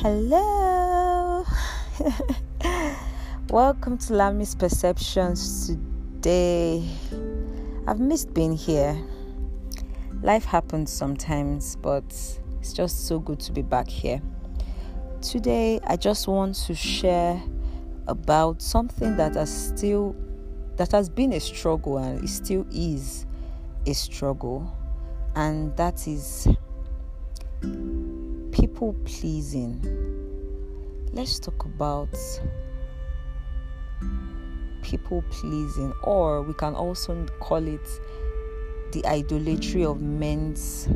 Hello. Welcome to Lami's Perceptions today. I've missed being here. Life happens sometimes, but it's just so good to be back here. Today, I just want to share about something that has still that has been a struggle and it still is a struggle, and that is people pleasing. Let's talk about people pleasing, or we can also call it the idolatry of men's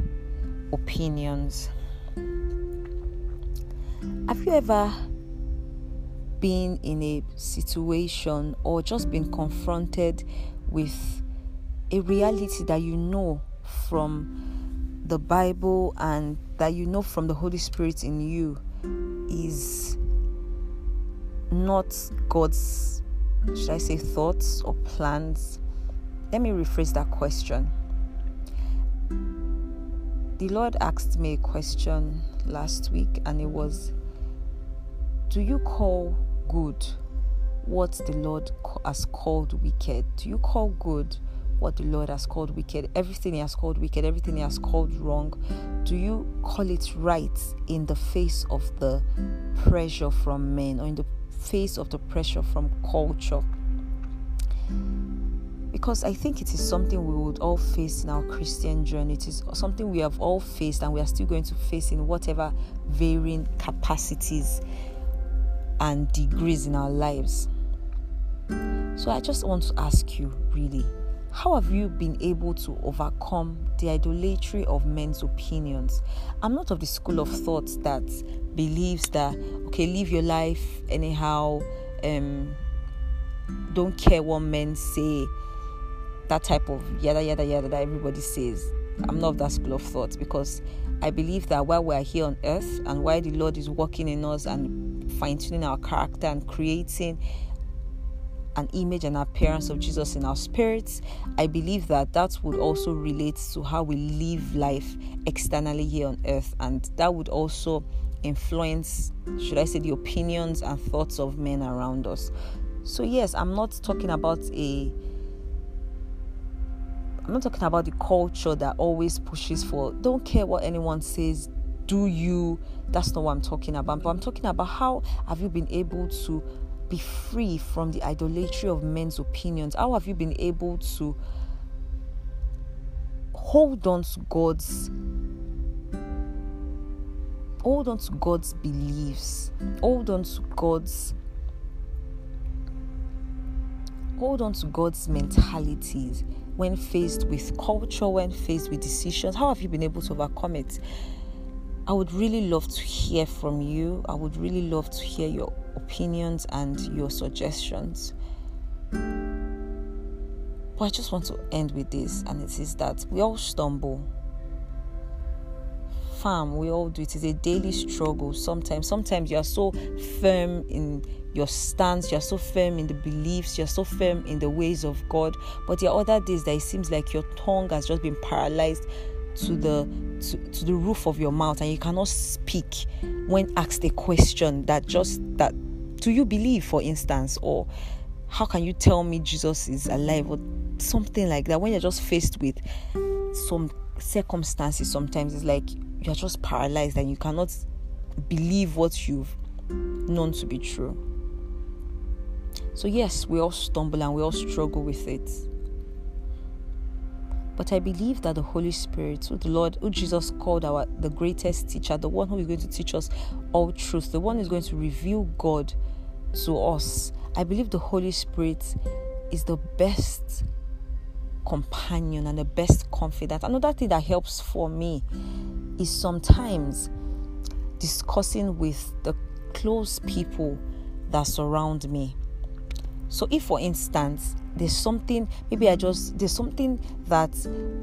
opinions. Have you ever been in a situation or just been confronted with a reality that you know from the Bible and that you know from the Holy Spirit in you is not God's, should I say, thoughts or plans? Let me rephrase that question. The Lord asked me a question last week, and it was Do you call good what the Lord has called wicked? Do you call good what the Lord has called wicked, everything He has called wicked, everything He has called wrong, do you call it right in the face of the pressure from men or in the face of the pressure from culture? Because I think it is something we would all face in our Christian journey. It is something we have all faced and we are still going to face in whatever varying capacities and degrees in our lives. So I just want to ask you really how have you been able to overcome the idolatry of men's opinions? I'm not of the school of thought that believes that, okay, live your life anyhow, um, don't care what men say, that type of yada yada yada that everybody says. I'm not of that school of thought because I believe that while we're here on earth and while the Lord is working in us and fine tuning our character and creating an image and appearance of Jesus in our spirits, I believe that that would also relate to how we live life externally here on earth, and that would also influence, should I say, the opinions and thoughts of men around us. So, yes, I'm not talking about a I'm not talking about the culture that always pushes for don't care what anyone says, do you? That's not what I'm talking about. But I'm talking about how have you been able to be free from the idolatry of men's opinions? How have you been able to hold on to God's hold on to God's beliefs, hold on to God's hold on to God's mentalities when faced with culture, when faced with decisions? How have you been able to overcome it? I would really love to hear from you. I would really love to hear your opinions and your suggestions. But I just want to end with this, and it is that we all stumble. Fam, we all do it. It's a daily struggle. Sometimes, sometimes you are so firm in your stance, you're so firm in the beliefs, you're so firm in the ways of God. But there are other days that it seems like your tongue has just been paralyzed to the to, to the roof of your mouth and you cannot speak when asked a question that just that do you believe for instance or how can you tell me jesus is alive or something like that? When you're just faced with some circumstances sometimes it's like you're just paralyzed and you cannot believe what you've known to be true. So yes we all stumble and we all struggle with it but I believe that the Holy Spirit, who the Lord, who Jesus called our the greatest teacher, the one who is going to teach us all truth, the one who is going to reveal God to us. I believe the Holy Spirit is the best companion and the best confidant. Another thing that helps for me is sometimes discussing with the close people that surround me. So, if for instance, there's something, maybe I just, there's something that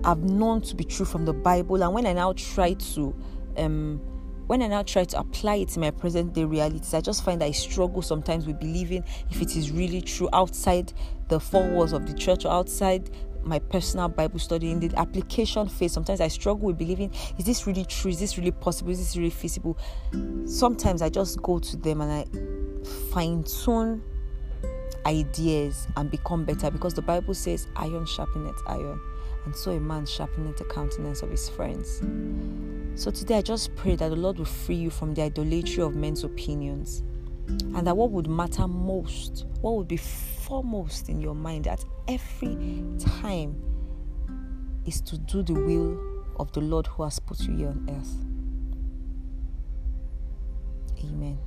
I've known to be true from the Bible, and when I now try to, um, when I now try to apply it to my present day realities, I just find I struggle sometimes with believing if it is really true outside the four walls of the church or outside my personal Bible study, in the application phase, sometimes I struggle with believing is this really true? Is this really possible? Is this really feasible? Sometimes I just go to them and I fine tune ideas and become better because the Bible says, iron sharpeneth iron, and so a man sharpeneth the countenance of his friends. So today I just pray that the Lord will free you from the idolatry of men's opinions and that what would matter most, what would be foremost in your mind at every time is to do the will of the Lord who has put you here on earth. Amen.